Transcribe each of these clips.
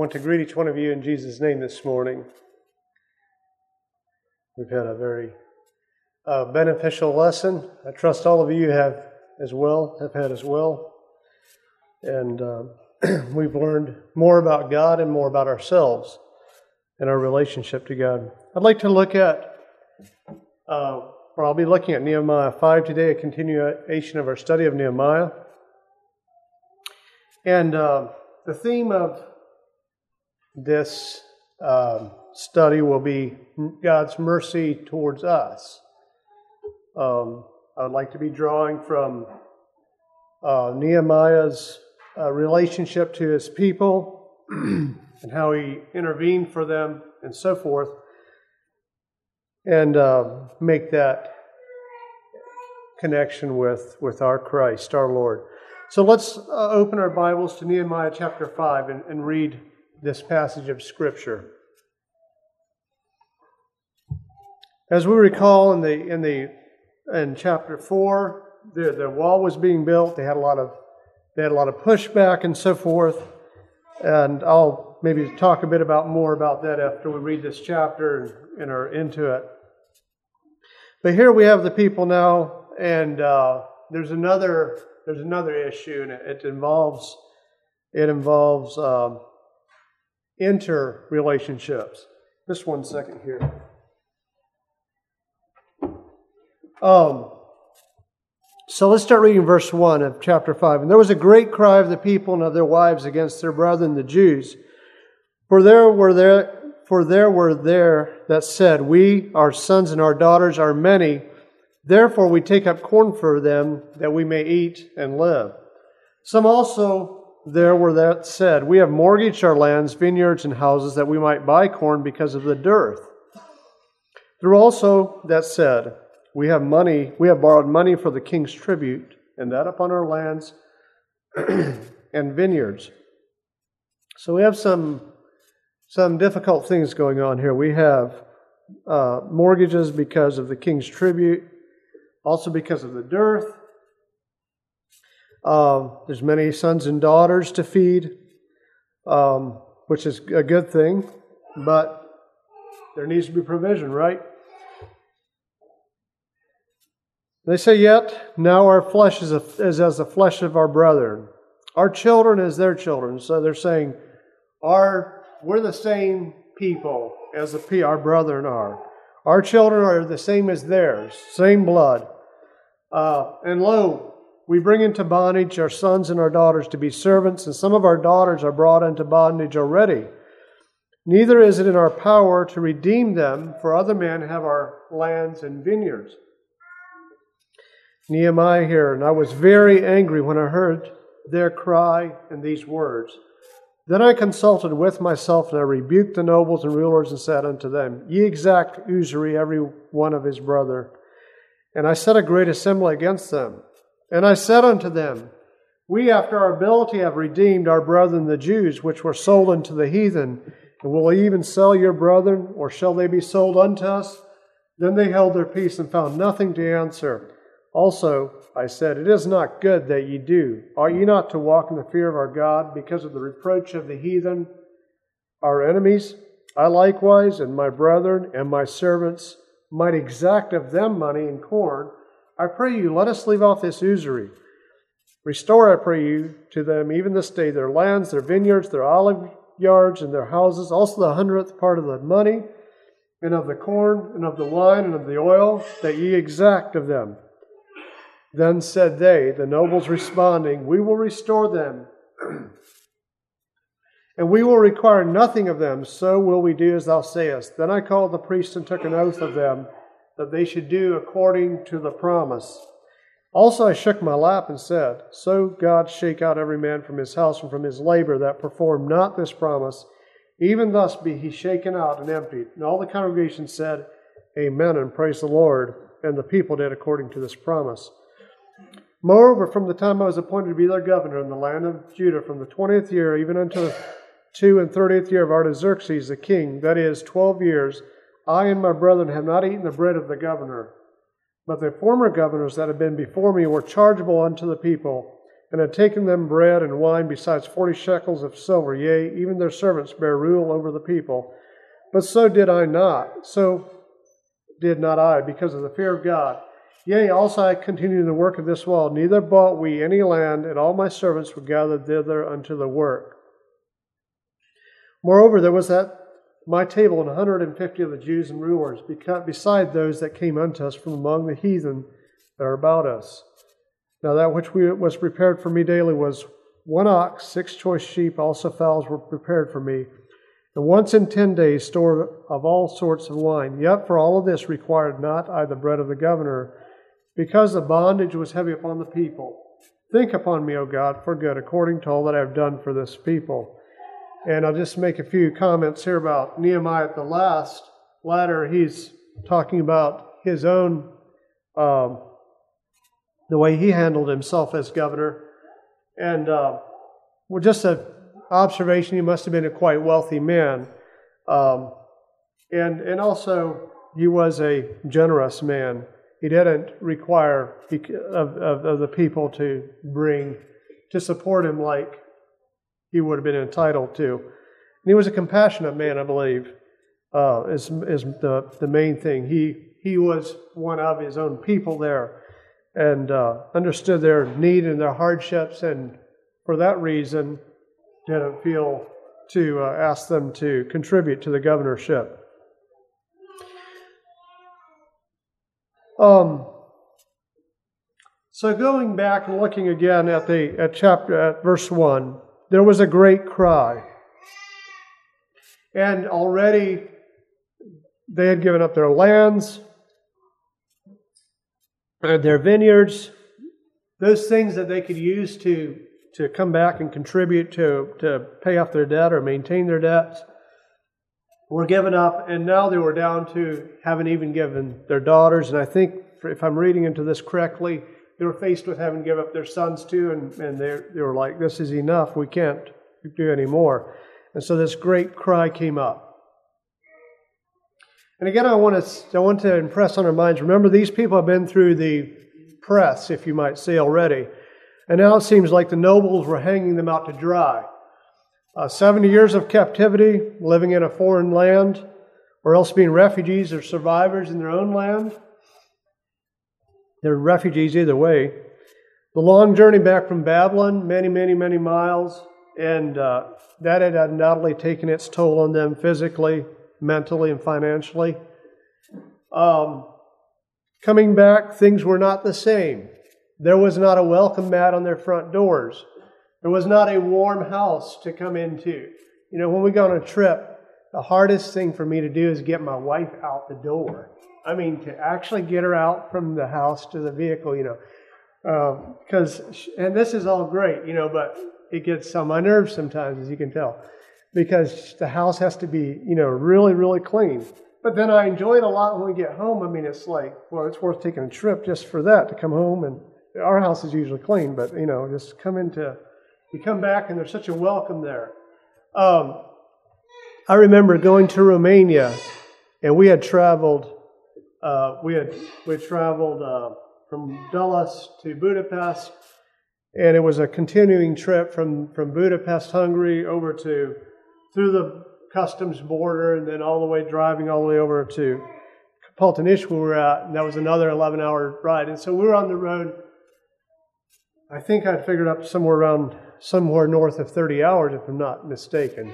want to greet each one of you in Jesus' name this morning. We've had a very uh, beneficial lesson. I trust all of you have as well, have had as well. And uh, we've learned more about God and more about ourselves and our relationship to God. I'd like to look at, uh, or I'll be looking at Nehemiah 5 today, a continuation of our study of Nehemiah. And uh, the theme of this uh, study will be God's mercy towards us. Um, I would like to be drawing from uh, Nehemiah's uh, relationship to his people and how he intervened for them and so forth, and uh, make that connection with, with our Christ, our Lord. So let's uh, open our Bibles to Nehemiah chapter 5 and, and read this passage of Scripture. As we recall in the in the in chapter four, the, the wall was being built. They had a lot of they had a lot of pushback and so forth. And I'll maybe talk a bit about more about that after we read this chapter and, and are into it. But here we have the people now, and uh, there's another there's another issue, and it, it involves it involves um, interrelationships. Just one second here. Um, so let's start reading verse 1 of chapter 5. And there was a great cry of the people and of their wives against their brethren, the Jews. For there were there, for there were there that said, We, our sons and our daughters, are many. Therefore we take up corn for them, that we may eat and live. Some also there were that said, We have mortgaged our lands, vineyards, and houses that we might buy corn because of the dearth. There were also that said, We have money, we have borrowed money for the king's tribute, and that upon our lands and vineyards. So we have some some difficult things going on here. We have uh, mortgages because of the king's tribute, also because of the dearth, um, there's many sons and daughters to feed, um, which is a good thing, but there needs to be provision, right? They say, Yet now our flesh is, a, is as the flesh of our brethren, our children as their children. So they're saying, our, We're the same people as the, our brethren are. Our children are the same as theirs, same blood. Uh, and lo, we bring into bondage our sons and our daughters to be servants, and some of our daughters are brought into bondage already. Neither is it in our power to redeem them, for other men have our lands and vineyards. Nehemiah here, and I was very angry when I heard their cry and these words. Then I consulted with myself, and I rebuked the nobles and rulers, and said unto them, Ye exact usury every one of his brother. And I set a great assembly against them. And I said unto them, We after our ability have redeemed our brethren the Jews, which were sold unto the heathen. And will we even sell your brethren, or shall they be sold unto us? Then they held their peace and found nothing to answer. Also, I said, It is not good that ye do. Are ye not to walk in the fear of our God because of the reproach of the heathen, our enemies? I likewise, and my brethren and my servants, might exact of them money and corn I pray you, let us leave off this usury. Restore, I pray you, to them even this day their lands, their vineyards, their olive yards, and their houses, also the hundredth part of the money, and of the corn, and of the wine, and of the oil, that ye exact of them. Then said they, the nobles responding, We will restore them, and we will require nothing of them, so will we do as thou sayest. Then I called the priests and took an oath of them that they should do according to the promise. Also I shook my lap and said, So God shake out every man from his house and from his labor that perform not this promise, even thus be he shaken out and emptied. And all the congregation said, Amen, and praise the Lord. And the people did according to this promise. Moreover, from the time I was appointed to be their governor in the land of Judah, from the twentieth year even unto the two and thirtieth year of Artaxerxes the king, that is, twelve years, I and my brethren have not eaten the bread of the governor, but the former governors that have been before me were chargeable unto the people. and had taken them bread and wine besides forty shekels of silver. Yea, even their servants bear rule over the people. But so did I not. So did not I, because of the fear of God. Yea, also I continued the work of this wall. Neither bought we any land, and all my servants were gathered thither unto the work. Moreover, there was at my table and fifty of the Jews and rulers, beside those that came unto us from among the heathen that are about us. Now that which we, was prepared for me daily was one ox, six choice sheep, also fowls were prepared for me, and once in ten days store of all sorts of wine. Yet for all of this required not I the bread of the governor, because the bondage was heavy upon the people. Think upon me, O God, for good, according to all that I have done for this people. And I'll just make a few comments here about Nehemiah the last letter. He's talking about his own, um, the way he handled himself as governor. And uh, well, just an observation, he must have been a quite wealthy man. Um, and, and also, he was a generous man. He didn't require of, of, of the people to bring, to support him like he would have been entitled to. And he was a compassionate man, I believe, uh, is, is the, the main thing. He, he was one of his own people there and uh, understood their need and their hardships, and for that reason, didn't feel to uh, ask them to contribute to the governorship. Um, so going back and looking again at the at chapter at verse one, there was a great cry. And already they had given up their lands, their vineyards, those things that they could use to, to come back and contribute to, to pay off their debt or maintain their debts were given up, and now they were down to haven't even given their daughters. And I think, if I'm reading into this correctly, they were faced with having to give up their sons too, and, and they, they were like, This is enough. We can't do any more. And so this great cry came up. And again, I want to, I want to impress on our minds remember, these people have been through the press, if you might say, already. And now it seems like the nobles were hanging them out to dry. Uh, 70 years of captivity, living in a foreign land, or else being refugees or survivors in their own land. They're refugees either way. The long journey back from Babylon, many, many, many miles, and uh, that had undoubtedly taken its toll on them physically, mentally, and financially. Um, coming back, things were not the same. There was not a welcome mat on their front doors. There was not a warm house to come into. You know, when we go on a trip, the hardest thing for me to do is get my wife out the door. I mean, to actually get her out from the house to the vehicle, you know, because, um, and this is all great, you know, but it gets on my nerves sometimes, as you can tell, because the house has to be, you know, really, really clean. But then I enjoy it a lot when we get home. I mean, it's like, well, it's worth taking a trip just for that to come home. And our house is usually clean, but, you know, just come into, you come back and there's such a welcome there. Um, I remember going to Romania, and we had traveled uh, we had we traveled uh, from Dulles to Budapest, and it was a continuing trip from from Budapest, Hungary, over to through the customs border, and then all the way driving all the way over to Paltanish, where we were at, and that was another 11-hour ride. And so we were on the road. I think I'd figured up somewhere around somewhere north of 30 hours, if I'm not mistaken.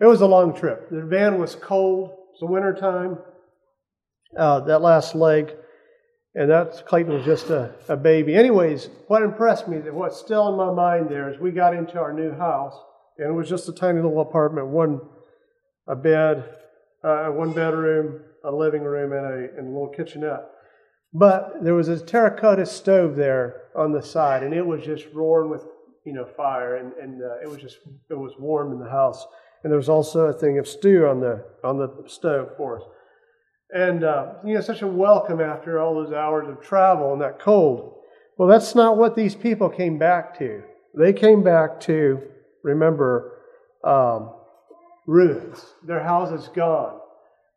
It was a long trip. The van was cold. It was the winter time uh, that last leg, and that Clayton was just a, a baby. Anyways, what impressed me, that what's still in my mind there, is we got into our new house, and it was just a tiny little apartment, one a bed, uh, one bedroom, a living room, and a, and a little kitchenette. But there was a terracotta stove there on the side, and it was just roaring with you know fire, and, and uh, it was just it was warm in the house. And there was also a thing of stew on the on the stove for us. And, uh, you know, such a welcome after all those hours of travel and that cold. Well, that's not what these people came back to. They came back to, remember, um, ruins. Their houses gone.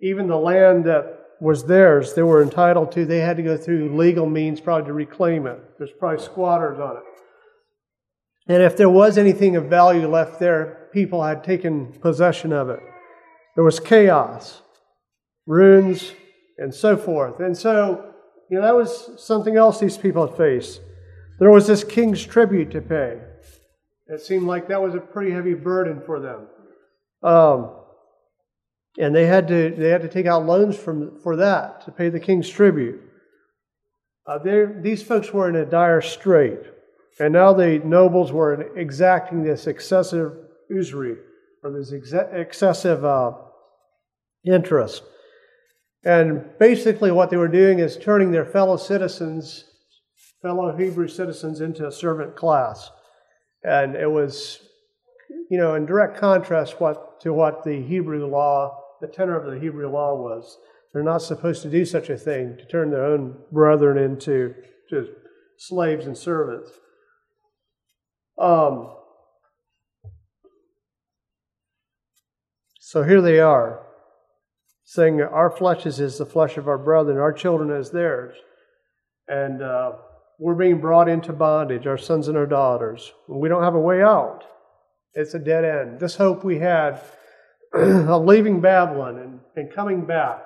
Even the land that was theirs, they were entitled to, they had to go through legal means probably to reclaim it. There's probably squatters on it. And if there was anything of value left there, people had taken possession of it. There was chaos, ruins, and so forth. And so, you know, that was something else these people had faced. There was this king's tribute to pay. It seemed like that was a pretty heavy burden for them. Um, and they had to they had to take out loans from for that to pay the king's tribute. Uh, these folks were in a dire strait, and now the nobles were exacting this excessive usury or this ex- excessive uh, interest. And basically, what they were doing is turning their fellow citizens, fellow Hebrew citizens, into a servant class. And it was, you know, in direct contrast what, to what the Hebrew law, the tenor of the Hebrew law was. They're not supposed to do such a thing, to turn their own brethren into to slaves and servants. Um, so here they are saying our flesh is as the flesh of our brethren, our children as theirs. And uh, we're being brought into bondage, our sons and our daughters. We don't have a way out. It's a dead end. This hope we had of leaving Babylon and, and coming back,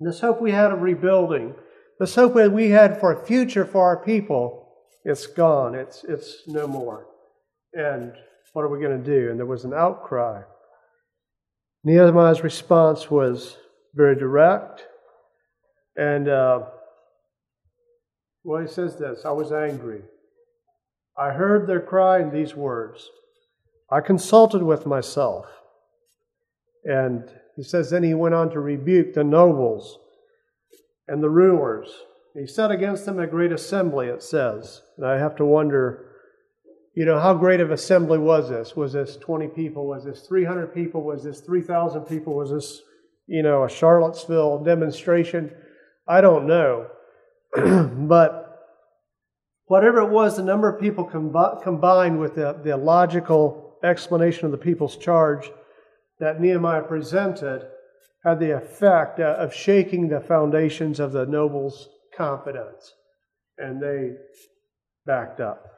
this hope we had of rebuilding, this hope that we had for a future for our people, it's gone. It's, it's no more. And what are we going to do? And there was an outcry. Nehemiah's response was very direct. And, uh, well, he says this I was angry. I heard their cry in these words. I consulted with myself. And he says, then he went on to rebuke the nobles and the rulers. He set against them a great assembly, it says. And I have to wonder you know, how great of assembly was this? Was this 20 people? Was this 300 people? Was this 3,000 people? Was this, you know, a Charlottesville demonstration? I don't know. but whatever it was, the number of people com- combined with the, the logical explanation of the people's charge that Nehemiah presented had the effect uh, of shaking the foundations of the nobles' confidence. And they backed up.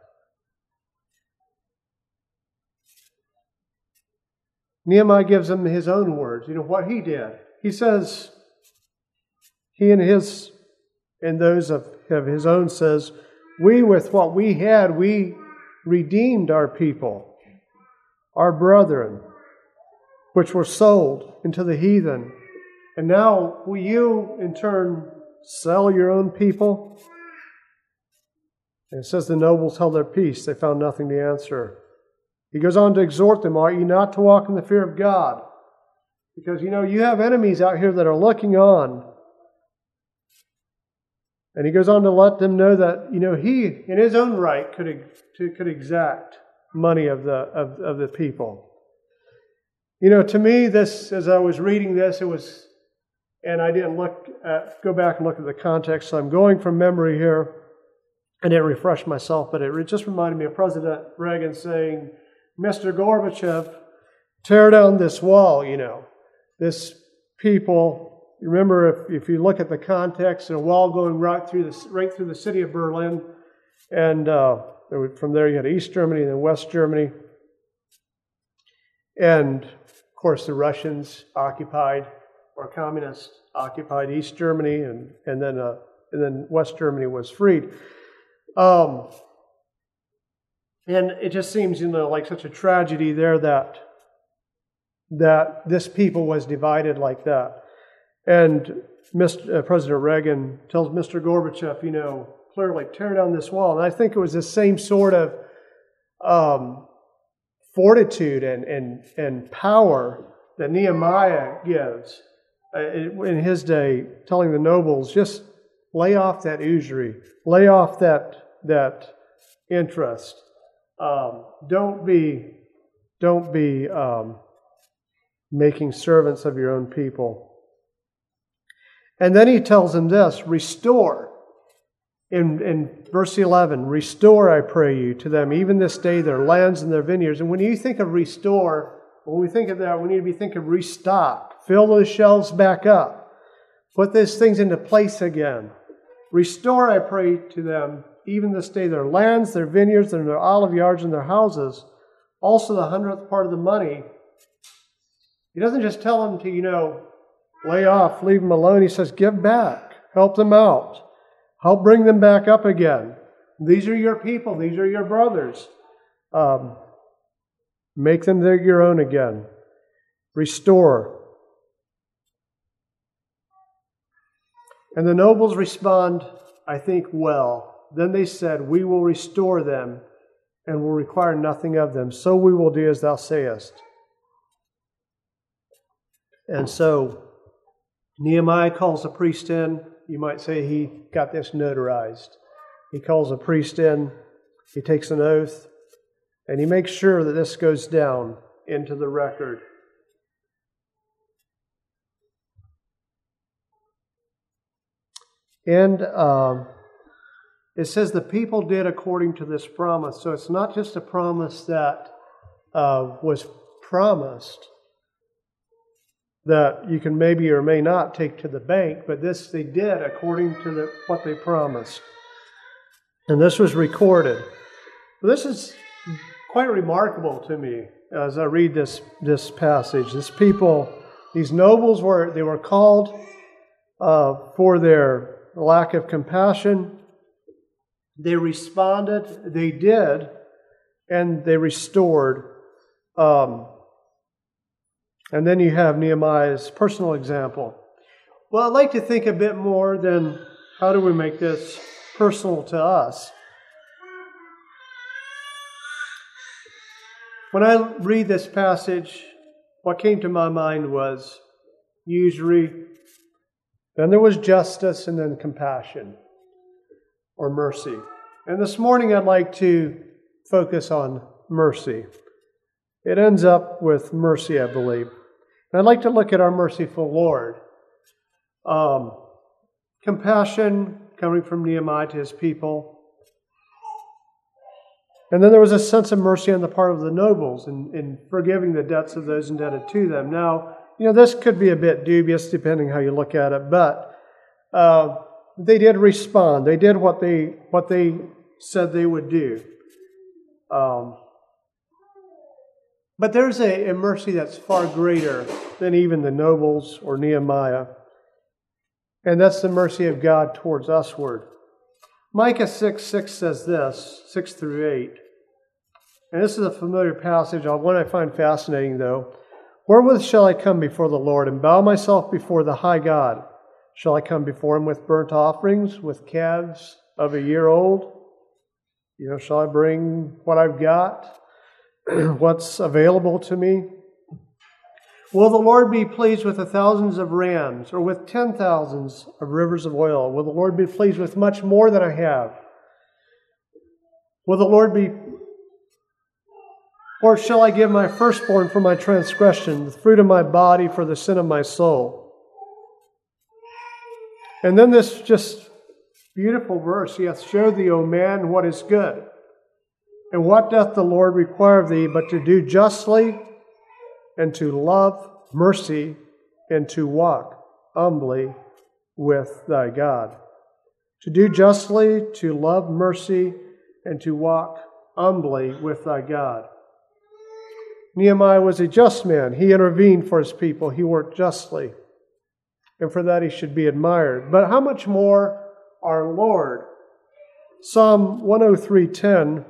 Nehemiah gives them his own words, you know, what he did. He says, he and his and those of, of his own says, We with what we had, we redeemed our people, our brethren, which were sold into the heathen. And now will you in turn sell your own people? And it says the nobles held their peace, they found nothing to answer. He goes on to exhort them, Are you not to walk in the fear of God? Because, you know, you have enemies out here that are looking on. And he goes on to let them know that, you know, he, in his own right, could, could exact money of the, of, of the people. You know, to me, this, as I was reading this, it was, and I didn't look at, go back and look at the context, so I'm going from memory here. I didn't refresh myself, but it just reminded me of President Reagan saying, Mr. Gorbachev, tear down this wall, you know. This people, remember if, if you look at the context, a wall going right through the, right through the city of Berlin, and uh, from there you had East Germany and then West Germany. And of course, the Russians occupied, or communists occupied East Germany, and, and, then, uh, and then West Germany was freed. Um, and it just seems, you know, like such a tragedy there that that this people was divided like that. And Mr., uh, President Reagan tells Mr. Gorbachev, you know, clearly tear down this wall. And I think it was the same sort of um, fortitude and, and, and power that Nehemiah gives uh, in his day, telling the nobles, just lay off that usury, lay off that, that interest. Um, don't be, don't be um, making servants of your own people. And then he tells them this restore. In, in verse 11, restore, I pray you, to them, even this day, their lands and their vineyards. And when you think of restore, when we think of that, we need to be thinking of restock, fill those shelves back up, put those things into place again. Restore, I pray to them, even this day their lands, their vineyards, and their olive yards, and their houses, also the hundredth part of the money. He doesn't just tell them to, you know, lay off, leave them alone. He says, give back, help them out, help bring them back up again. These are your people, these are your brothers. Um, make them their, your own again. Restore. And the nobles respond, I think, well. Then they said, We will restore them and will require nothing of them. So we will do as thou sayest. And so Nehemiah calls a priest in. You might say he got this notarized. He calls a priest in, he takes an oath, and he makes sure that this goes down into the record. And um, it says the people did according to this promise. So it's not just a promise that uh, was promised that you can maybe or may not take to the bank, but this they did according to the, what they promised. And this was recorded. This is quite remarkable to me as I read this, this passage. This people, these nobles were they were called uh, for their lack of compassion. They responded, they did, and they restored. Um, and then you have Nehemiah's personal example. Well, I'd like to think a bit more than how do we make this personal to us. When I read this passage, what came to my mind was usury, then there was justice, and then compassion or mercy. And this morning I'd like to focus on mercy. It ends up with mercy, I believe. And I'd like to look at our merciful Lord. Um, compassion coming from Nehemiah to his people. And then there was a sense of mercy on the part of the nobles in, in forgiving the debts of those indebted to them. Now, you know, this could be a bit dubious depending how you look at it, but uh, they did respond. They did what they what they said they would do. Um, but there's a, a mercy that's far greater than even the nobles or Nehemiah. And that's the mercy of God towards usward. Micah 6 6 says this, 6 through 8. And this is a familiar passage, one I find fascinating though. Wherewith shall I come before the Lord and bow myself before the high God? Shall I come before him with burnt offerings, with calves of a year old? You know, shall I bring what I've got? what's available to me? Will the Lord be pleased with the thousands of rams or with ten thousands of rivers of oil? Will the Lord be pleased with much more than I have? Will the Lord be, or shall I give my firstborn for my transgression, the fruit of my body for the sin of my soul? And then this just beautiful verse, He hath showed thee, O man, what is good. And what doth the Lord require of thee but to do justly and to love mercy and to walk humbly with thy God? To do justly, to love mercy, and to walk humbly with thy God. Nehemiah was a just man. He intervened for his people, he worked justly. And for that he should be admired. But how much more our Lord? Psalm 103:10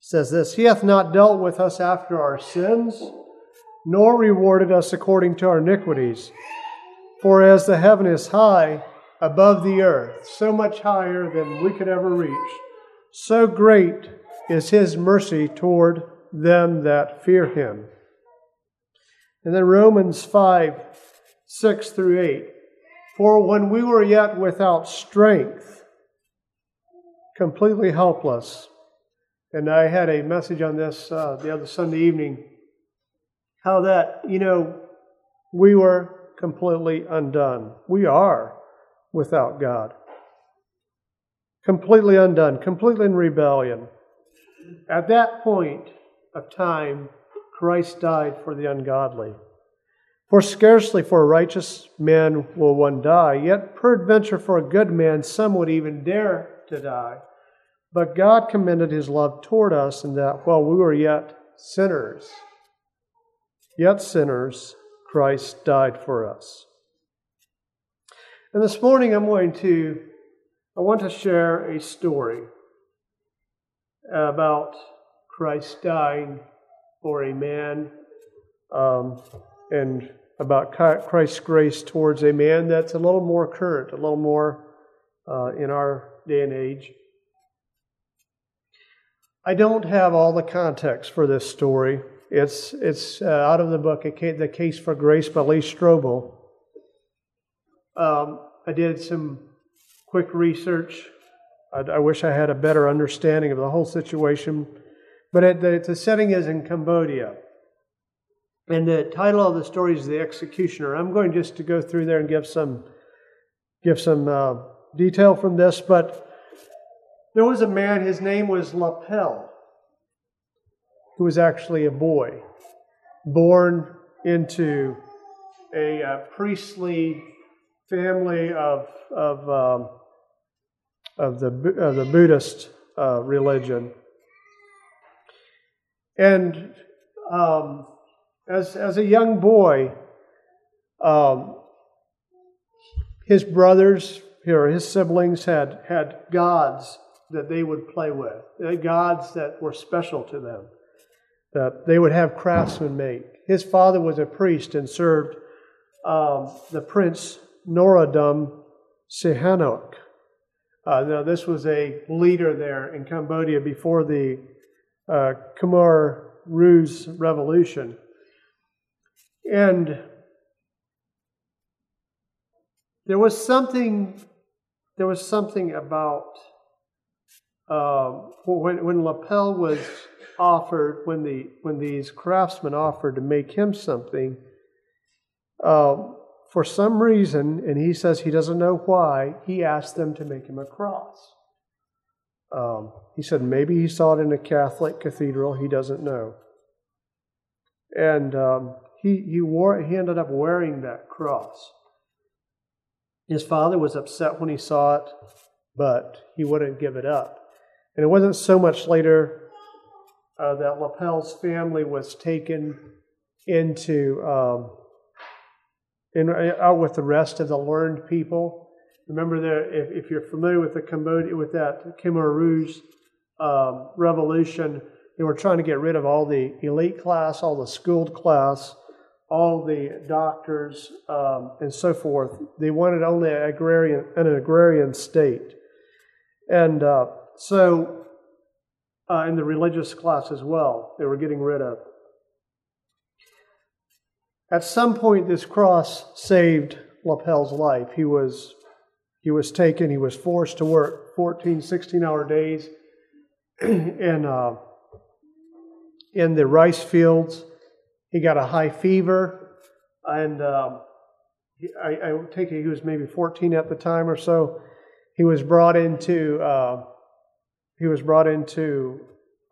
says this He hath not dealt with us after our sins, nor rewarded us according to our iniquities. For as the heaven is high above the earth, so much higher than we could ever reach, so great is his mercy toward them that fear him. And then Romans 5 6 through 8. For when we were yet without strength, completely helpless, and I had a message on this uh, the other Sunday evening how that, you know, we were completely undone. We are without God. Completely undone, completely in rebellion. At that point of time, Christ died for the ungodly. For scarcely for a righteous man will one die, yet peradventure for a good man some would even dare to die. But God commended his love toward us in that while we were yet sinners, yet sinners, Christ died for us. And this morning I'm going to, I want to share a story about Christ dying for a man um, and about Christ's grace towards a man that's a little more current, a little more uh, in our day and age. I don't have all the context for this story. It's, it's uh, out of the book, The Case for Grace by Lee Strobel. Um, I did some quick research. I, I, wish I had a better understanding of the whole situation. But it, the, the setting is in Cambodia. And the title of the story is The Executioner. I'm going just to go through there and give some, give some uh, detail from this, but there was a man, his name was Lapel, who was actually a boy, born into a uh, priestly family of, of, um, of, the, of the Buddhist uh, religion. And um, as, as a young boy, um, his brothers or his siblings had, had gods that they would play with, gods that were special to them, that they would have craftsmen make. His father was a priest and served um, the prince Norodom Sihanouk. Uh, now, this was a leader there in Cambodia before the uh, Khmer Rouge Revolution. And there was something, there was something about um, when, when Lapel was offered, when the when these craftsmen offered to make him something, uh, for some reason, and he says he doesn't know why, he asked them to make him a cross. Um, he said maybe he saw it in a Catholic cathedral. He doesn't know. And um, he he wore he ended up wearing that cross. His father was upset when he saw it, but he wouldn't give it up. And it wasn't so much later uh, that Lapel's family was taken into um, in, out with the rest of the learned people. Remember that if, if you're familiar with the Cambodia with that Khmer Rouge um, revolution, they were trying to get rid of all the elite class, all the schooled class, all the doctors, um, and so forth. They wanted only an agrarian, an agrarian state, and uh, so, uh, in the religious class as well, they were getting rid of. At some point, this cross saved Lapel's life. He was, he was taken, he was forced to work 14, 16 hour days in, uh, in the rice fields. He got a high fever, and um, I, I, take it he was maybe 14 at the time or so. He was brought into uh, he was brought into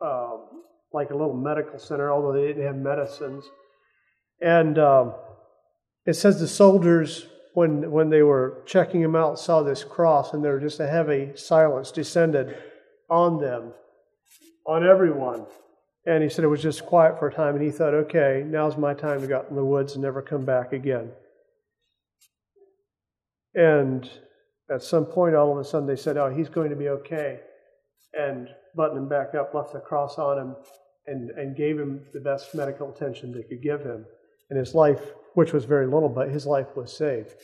um, like a little medical center, although they didn't have medicines. And um, it says the soldiers, when, when they were checking him out, saw this cross, and there was just a heavy silence descended on them, on everyone. And he said it was just quiet for a time, and he thought, okay, now's my time to go out in the woods and never come back again. And at some point, all of a sudden, they said, oh, he's going to be okay and buttoned him back up, left the cross on him, and, and gave him the best medical attention they could give him. And his life, which was very little, but his life was saved.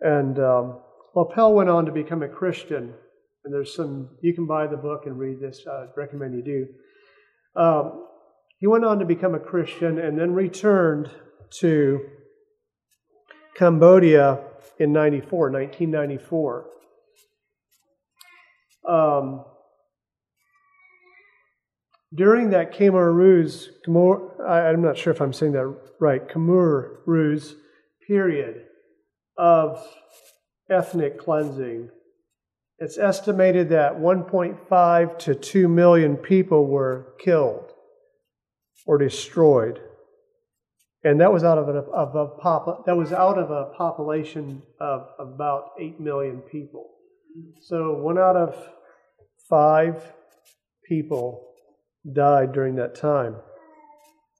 And um, Lapel went on to become a Christian. And there's some, you can buy the book and read this. I recommend you do. Um, he went on to become a Christian and then returned to Cambodia in 94, 1994. Um, during that Khmer Rouge, I'm not sure if I'm saying that right, Khmer Rouge period of ethnic cleansing, it's estimated that 1.5 to 2 million people were killed or destroyed. And that was out of a, of a pop, that was out of a population of about 8 million people. So one out of five people died during that time.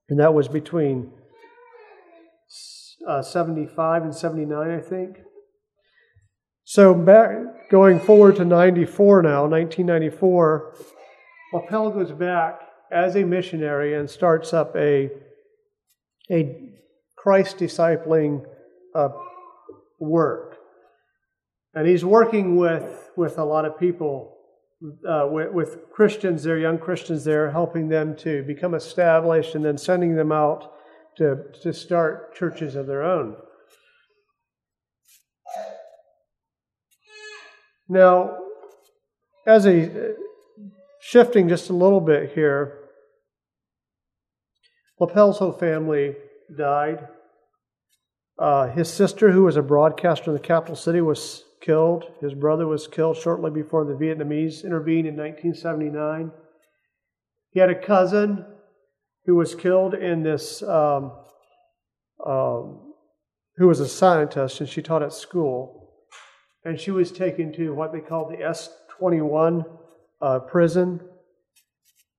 And that was between uh, 75 and 79, I think. So back going forward to 94 now, 1994, Lapel goes back as a missionary and starts up a a Christ discipling uh, work, and he's working with with a lot of people, uh, with, with Christians there, young Christians there, helping them to become established, and then sending them out to to start churches of their own. Now, as a shifting just a little bit here, Lapel's whole family died. Uh, his sister, who was a broadcaster in the capital city, was killed. His brother was killed shortly before the Vietnamese intervened in 1979. He had a cousin who was killed in this, um, um, who was a scientist, and she taught at school and she was taken to what they call the S 21 uh, prison.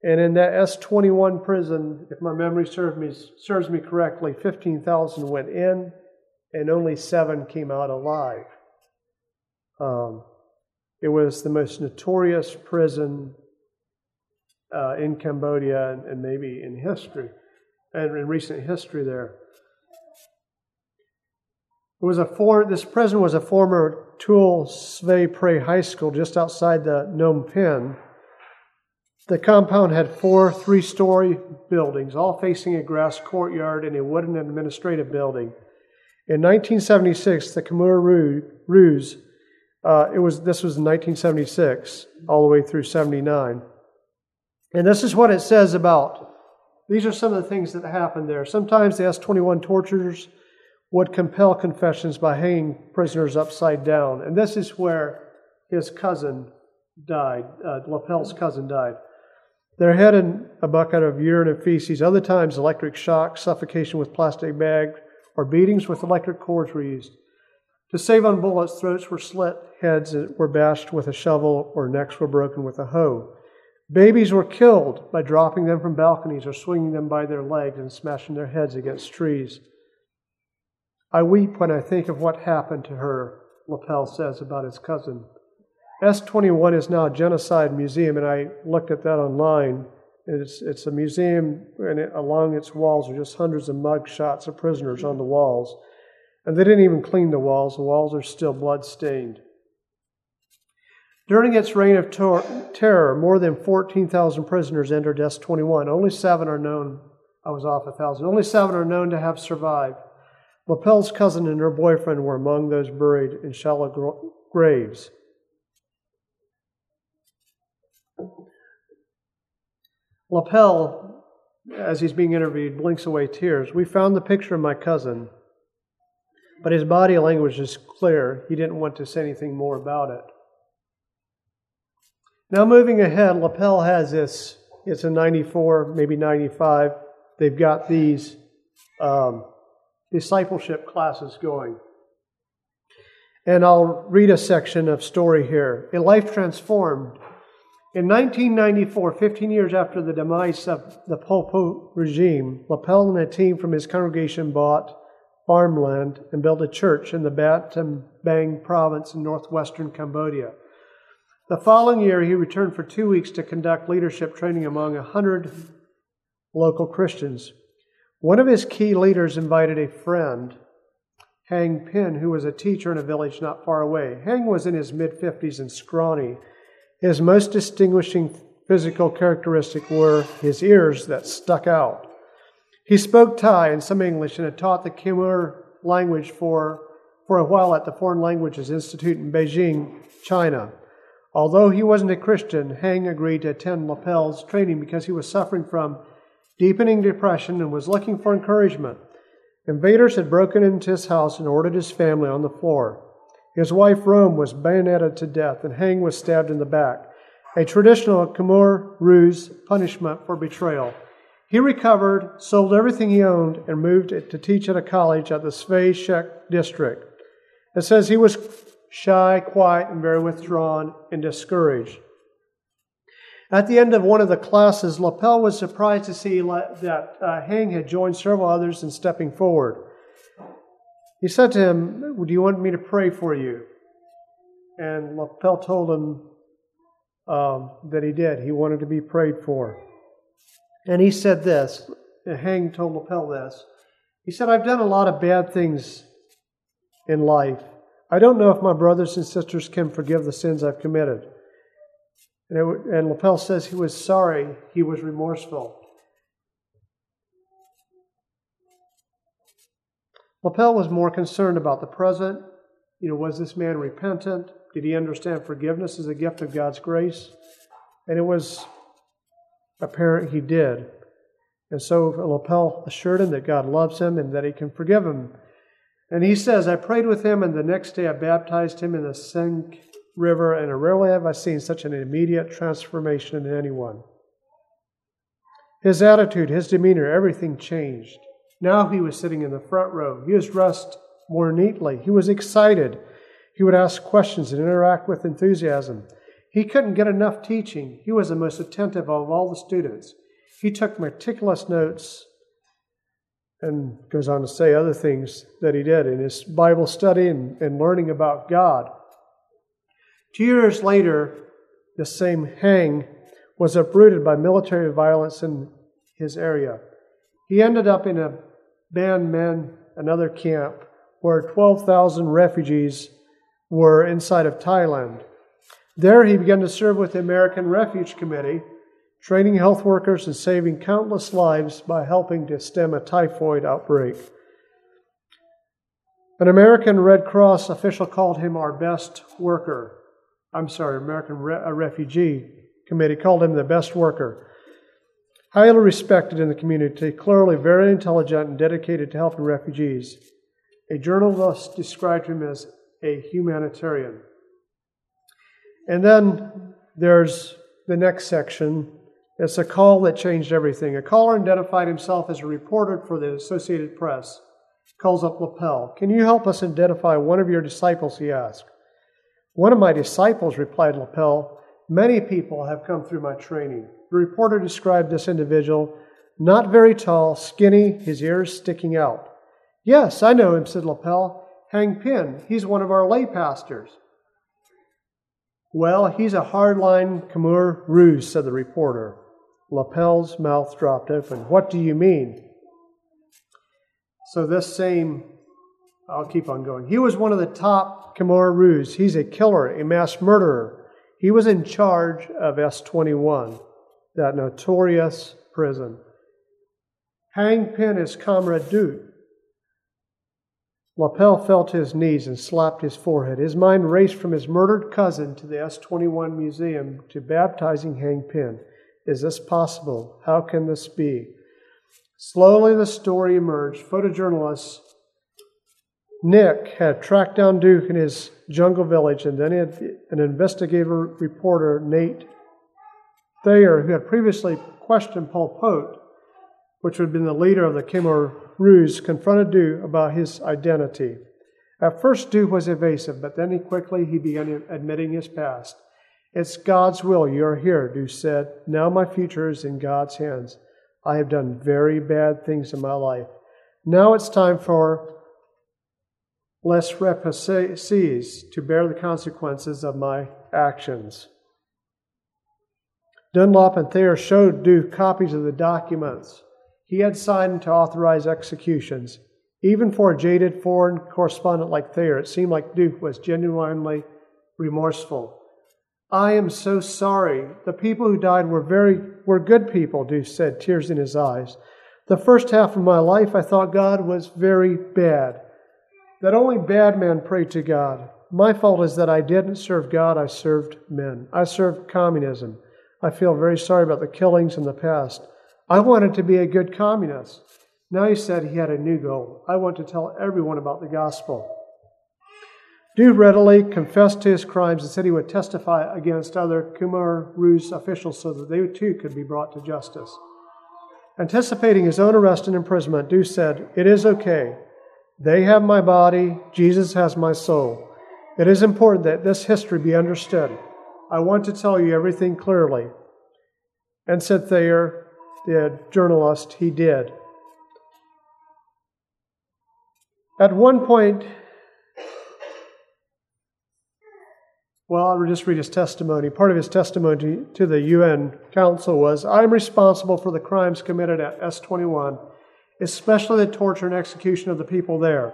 And in that S 21 prison, if my memory serves me, serves me correctly, 15,000 went in and only seven came out alive. Um, it was the most notorious prison uh, in Cambodia and, and, maybe in history, and in recent history there. It was a for, this prison was a former Tuol Svay Prey High School just outside the Phnom Penh. The compound had four three story buildings, all facing a grass courtyard and a wooden administrative building. In 1976, the Khmer Rouge, uh, it was, this was in 1976, all the way through 79. And this is what it says about. These are some of the things that happened there. Sometimes the S 21 torturers would compel confessions by hanging prisoners upside down. And this is where his cousin died, uh, Lapel's cousin died. They're head in a bucket of urine and feces. Other times, electric shock, suffocation with plastic bags, or beatings with electric cords were used. To save on bullets, throats were slit, heads were bashed with a shovel, or necks were broken with a hoe. Babies were killed by dropping them from balconies or swinging them by their legs and smashing their heads against trees. I weep when I think of what happened to her, Lapel says about his cousin. S21 is now a genocide museum, and I looked at that online. It's, it's a museum, and it, along its walls are just hundreds of mug shots of prisoners on the walls. And they didn't even clean the walls, the walls are still blood stained. During its reign of terror, more than 14,000 prisoners entered S21. Only seven are known, I was off a thousand, only seven are known to have survived. Lapel's cousin and her boyfriend were among those buried in shallow graves. Lapel, as he's being interviewed, blinks away tears. We found the picture of my cousin, but his body language is clear. He didn't want to say anything more about it. Now, moving ahead, Lapel has this, it's a 94, maybe 95. They've got these um, discipleship classes going. And I'll read a section of story here. A life transformed. In 1994, 15 years after the demise of the Pol Pot regime, Lapel and a team from his congregation bought farmland and built a church in the Battambang province in northwestern Cambodia. The following year, he returned for two weeks to conduct leadership training among 100 local Christians. One of his key leaders invited a friend, Hang Pin, who was a teacher in a village not far away. Hang was in his mid 50s and scrawny. His most distinguishing physical characteristic were his ears that stuck out. He spoke Thai and some English and had taught the Khmer language for, for a while at the Foreign Languages Institute in Beijing, China. Although he wasn't a Christian, Hang agreed to attend Lapel's training because he was suffering from deepening depression, and was looking for encouragement. Invaders had broken into his house and ordered his family on the floor. His wife, Rome, was bayoneted to death, and Hang was stabbed in the back, a traditional Khmer Rouge punishment for betrayal. He recovered, sold everything he owned, and moved to teach at a college at the Svay Chek district. It says he was shy, quiet, and very withdrawn and discouraged. At the end of one of the classes, Lapel was surprised to see that uh, Hang had joined several others in stepping forward. He said to him, Do you want me to pray for you? And Lapel told him um, that he did. He wanted to be prayed for. And he said this Hang told Lapel this. He said, I've done a lot of bad things in life. I don't know if my brothers and sisters can forgive the sins I've committed. And, it, and Lapel says he was sorry, he was remorseful. Lapel was more concerned about the present. You know, was this man repentant? Did he understand forgiveness as a gift of God's grace? And it was apparent he did. And so Lapel assured him that God loves him and that he can forgive him. And he says, I prayed with him, and the next day I baptized him in the Seine River, and rarely have I seen such an immediate transformation in anyone. His attitude, his demeanor, everything changed. Now he was sitting in the front row. He was dressed more neatly. He was excited. He would ask questions and interact with enthusiasm. He couldn't get enough teaching. He was the most attentive of all the students. He took meticulous notes and goes on to say other things that he did in his Bible study and, and learning about God. Two years later, the same Hang was uprooted by military violence in his area. He ended up in a Ban Men, another camp, where 12,000 refugees were inside of Thailand. There, he began to serve with the American Refugee Committee, training health workers and saving countless lives by helping to stem a typhoid outbreak. An American Red Cross official called him our best worker. I'm sorry, American Re- uh, Refugee Committee called him the best worker. Highly respected in the community, clearly very intelligent and dedicated to helping refugees. A journalist described him as a humanitarian. And then there's the next section. It's a call that changed everything. A caller identified himself as a reporter for the Associated Press. Calls up Lapel. Can you help us identify one of your disciples? He asked. One of my disciples, replied Lapel. Many people have come through my training. The reporter described this individual, not very tall, skinny, his ears sticking out. Yes, I know him, said Lapel. Hang Pin. He's one of our lay pastors. Well, he's a hardline Khmer Rouge, said the reporter. Lapel's mouth dropped open. What do you mean? So, this same, I'll keep on going. He was one of the top Khmer Rouge. He's a killer, a mass murderer. He was in charge of S21, that notorious prison. Hang Pin is Comrade Duch. Lapel fell to his knees and slapped his forehead. His mind raced from his murdered cousin to the S 21 museum to baptizing Hang Pin. Is this possible? How can this be? Slowly the story emerged. Photojournalist Nic had tracked down Duch in his jungle village, and then an investigative reporter, Nate Thayer, who had previously questioned Pol Pot, which had been the leader of the Khmer Rouge confronted Duch about his identity. At first, Duch was evasive, but then he quickly he began admitting his past. It's God's will you are here, Duch said. Now my future is in God's hands. I have done very bad things in my life. Now it's time for les represses to bear the consequences of my actions. Dunlop and Thayer showed Duch copies of the documents he had signed to authorize executions. Even for a jaded foreign correspondent like Thayer, it seemed like Duch was genuinely remorseful. I am so sorry. The people who died were very were good people, Duch said, tears in his eyes. The first half of my life I thought God was very bad. That only bad men pray to God. My fault is that I didn't serve God, I served men. I served communism. I feel very sorry about the killings in the past. I wanted to be a good communist. Now he said he had a new goal. I want to tell everyone about the gospel. Duch readily confessed to his crimes and said he would testify against other Khmer Rouge officials so that they too could be brought to justice. Anticipating his own arrest and imprisonment, Duch said, It is okay. They have my body, Jesus has my soul. It is important that this history be understood. I want to tell you everything clearly. And said Thayer, the journalist, he did. At one point, well, I'll just read his testimony. Part of his testimony to the UN Council was I am responsible for the crimes committed at S 21, especially the torture and execution of the people there.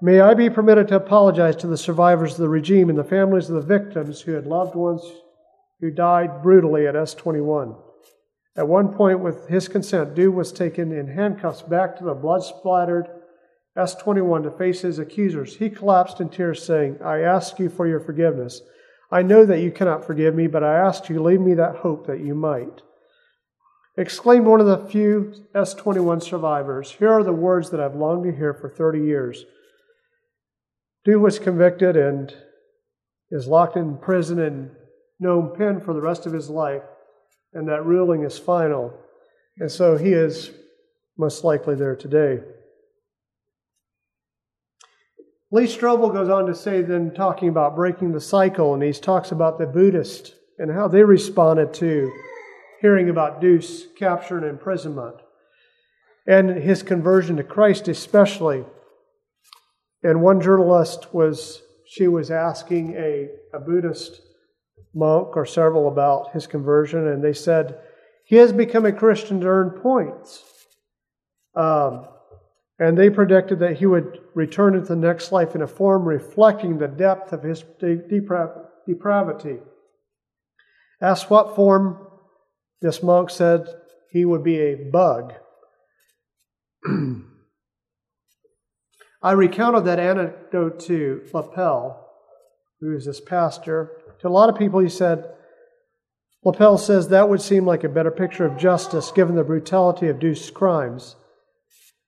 May I be permitted to apologize to the survivors of the regime and the families of the victims who had loved ones who died brutally at S 21. At one point, with his consent, Duch was taken in handcuffs back to the blood splattered S 21 to face his accusers. He collapsed in tears, saying, I ask you for your forgiveness. I know that you cannot forgive me, but I ask you, leave me that hope that you might. Exclaimed one of the few S 21 survivors, Here are the words that I've longed to hear for 30 years. Duch was convicted and is locked in prison in Phnom Penh for the rest of his life, and that ruling is final. And so he is most likely there today. Lee Strobel goes on to say, then talking about breaking the cycle, and he talks about the Buddhists and how they responded to hearing about Duch capture and imprisonment, and his conversion to Christ, especially. And one journalist was, she was asking a, a Buddhist monk or several about his conversion, and they said, he has become a Christian to earn points. Um, and they predicted that he would return into the next life in a form reflecting the depth of his depravity. Asked what form, this monk said he would be a bug. I recounted that anecdote to Lapel, who is this pastor. To a lot of people, he said, Lapel says that would seem like a better picture of justice given the brutality of Duch's crimes.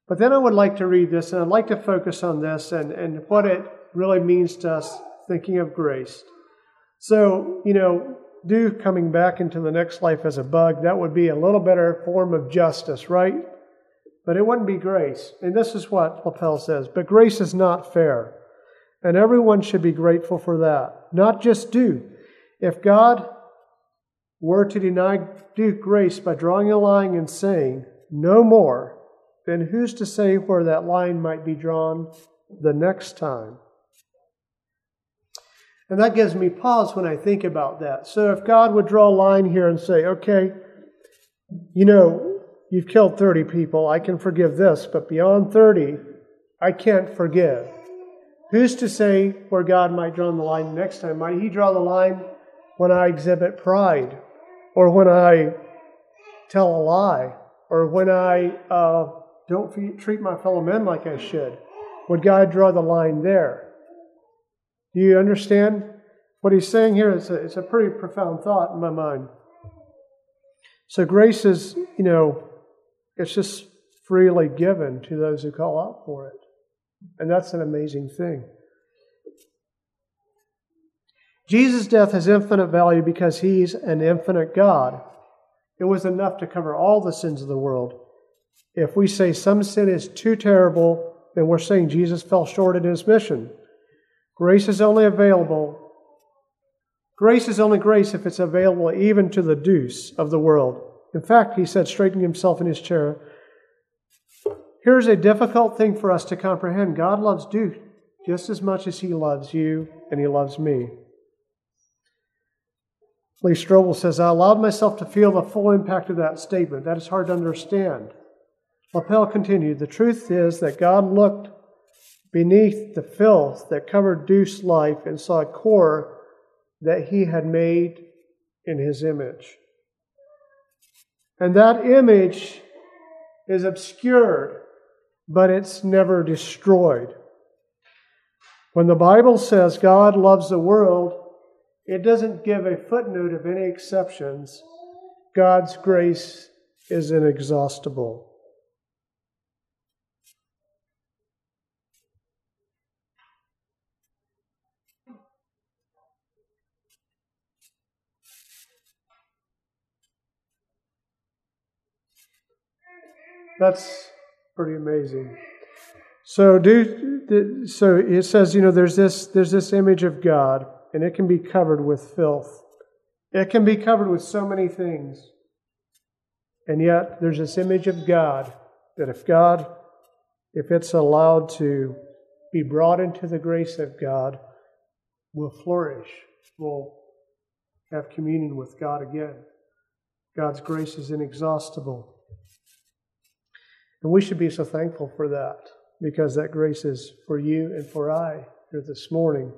But then I would like to read this, and I'd like to focus on this and, and what it really means to us thinking of grace. So, you know, Duch coming back into the next life as a bug, that would be a little better form of justice, right? but it wouldn't be grace. And this is what Lapel says But grace is not fair, and everyone should be grateful for that. Not just Duch. If God were to deny Duch grace by drawing a line and saying, no more, then who's to say where that line might be drawn the next time? And that gives me pause when I think about that. So if God would draw a line here and say, okay, you know, You've killed 30 people. I can forgive this, but beyond 30, I can't forgive. Who's to say where God might draw the line next time? Might He draw the line when I exhibit pride, or when I tell a lie, or when I uh, don't treat my fellow men like I should? Would God draw the line there? Do you understand what He's saying here? It's a, it's a pretty profound thought in my mind. So grace is, you know, it's just freely given to those who call out for it. And that's an amazing thing. Jesus' death has infinite value because he's an infinite God. It was enough to cover all the sins of the world. If we say some sin is too terrible, then we're saying Jesus fell short in his mission. Grace is only available. Grace is only grace if it's available even to the Duch of the world. In fact, he said, straightening himself in his chair, Here's a difficult thing for us to comprehend. God loves Duch just as much as he loves you and he loves me. Lee Strobel says, I allowed myself to feel the full impact of that statement. That is hard to understand. Lapel continued, The truth is that God looked beneath the filth that covered Duch's life and saw a core that he had made in his image. And that image is obscured, but it's never destroyed. When the Bible says God loves the world, it doesn't give a footnote of any exceptions. God's grace is inexhaustible. That's pretty amazing. So do so it says, you know, there's this there's this image of God, and it can be covered with filth. It can be covered with so many things. And yet, there's this image of God that if God, if it's allowed to be brought into the grace of God, will flourish, will have communion with God again. God's grace is inexhaustible. And we should be so thankful for that because that grace is for you and for I here this morning.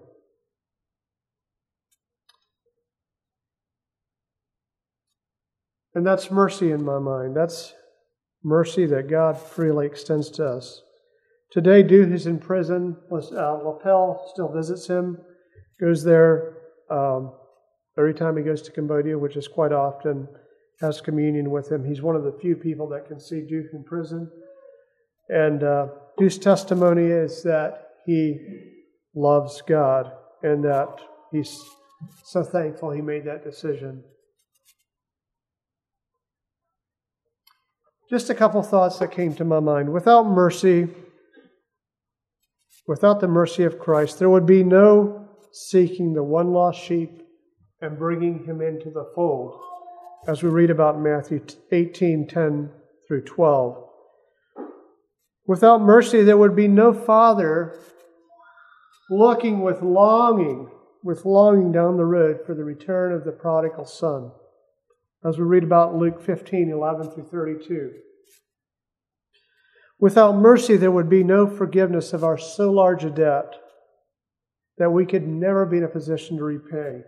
And that's mercy in my mind. That's mercy that God freely extends to us. Today, Duch is in prison. Uh, Lapel still visits him, goes there um, every time he goes to Cambodia, which is quite often, has communion with him. He's one of the few people that can see Duch in prison. And uh, Duch's testimony is that he loves God and that he's so thankful he made that decision. Just a couple thoughts that came to my mind. Without mercy, without the mercy of Christ, there would be no seeking the one lost sheep and bringing him into the fold, as we read about Matthew 18 10 through 12. Without mercy, there would be no father looking with longing, with longing down the road for the return of the prodigal son as we read about Luke 15 11 through 32. Without mercy, there would be no forgiveness of our so large a debt that we could never be in a position to repay.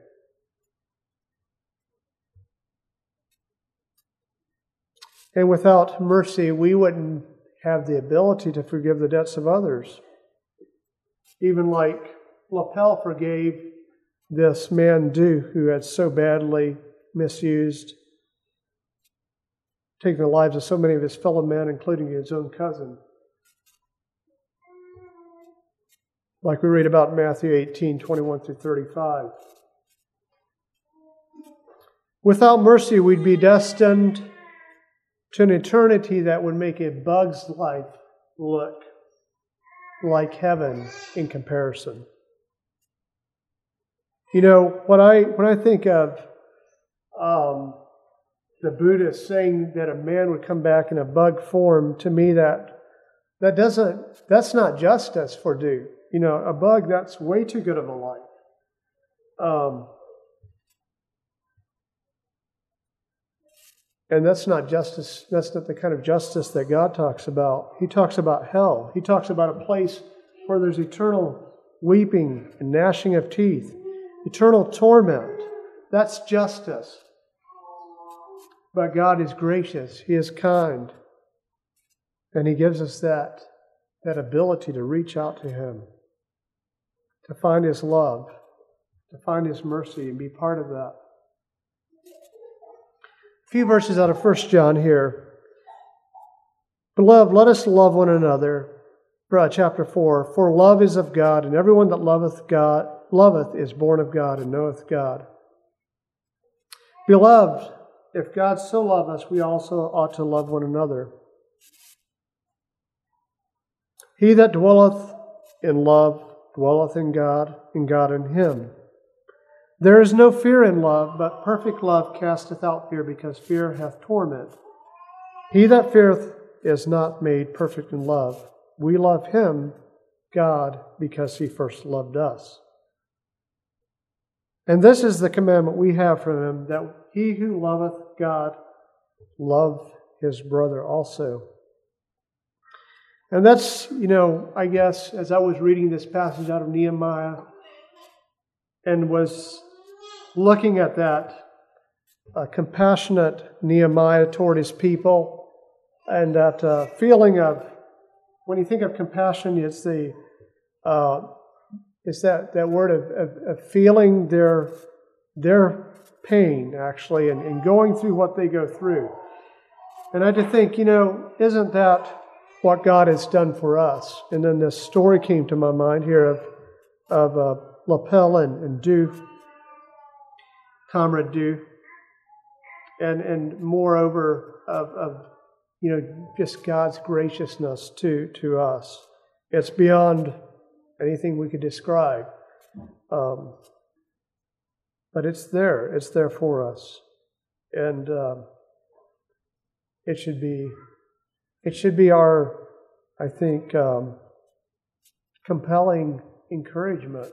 And without mercy, we wouldn't have the ability to forgive the debts of others. Even like Lapel forgave this man Duch who had so badly misused taking the lives of so many of his fellow men, including his own cousin. Like we read about Matthew 18 21 through 35. Without mercy, we'd be destined to an eternity that would make a bug's life look like heaven in comparison. You know, when I, when I think of um, the Buddha saying that a man would come back in a bug form, to me that that doesn't that's not justice for due. You know, a bug that's way too good of a life. Um, and that's not justice. That's not the kind of justice that God talks about. He talks about hell. He talks about a place where there's eternal weeping and gnashing of teeth, eternal torment. That's justice. But God is gracious, He is kind, and He gives us that, that ability to reach out to Him, to find His love, to find His mercy, and be part of that. Few verses out of 1 John here. Beloved, let us love one another. Chapter 4 For love is of God, and everyone that loveth God loveth is born of God and knoweth God. Beloved, if God so loved us, we also ought to love one another. He that dwelleth in love dwelleth in God, and God in him. There is no fear in love, but perfect love casteth out fear, because fear hath torment. He that feareth is not made perfect in love. We love him, God, because he first loved us. And this is the commandment we have from him that he who loveth God love his brother also. And that's, you know, I guess as I was reading this passage out of Nehemiah and was looking at that uh, compassionate Nehemiah toward his people and that uh, feeling of, when you think of compassion, it's the, uh, it's that, that word of, of, of feeling their, their pain, actually, and, and going through what they go through. And I had to think, you know, isn't that what God has done for us? And then this story came to my mind here of, of uh, Lapel and, and Comrade Duch, and, and moreover of, of, you know, just God's graciousness to, to us. It's beyond anything we could describe. Um, but it's there. It's there for us, and uh, it should be it should be our, I think, um, compelling encouragement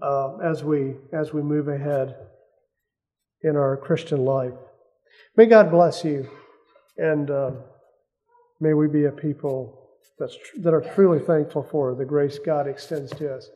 uh, as we as we move ahead in our Christian life. May God bless you, and uh, may we be a people that's, that are truly thankful for the grace God extends to us.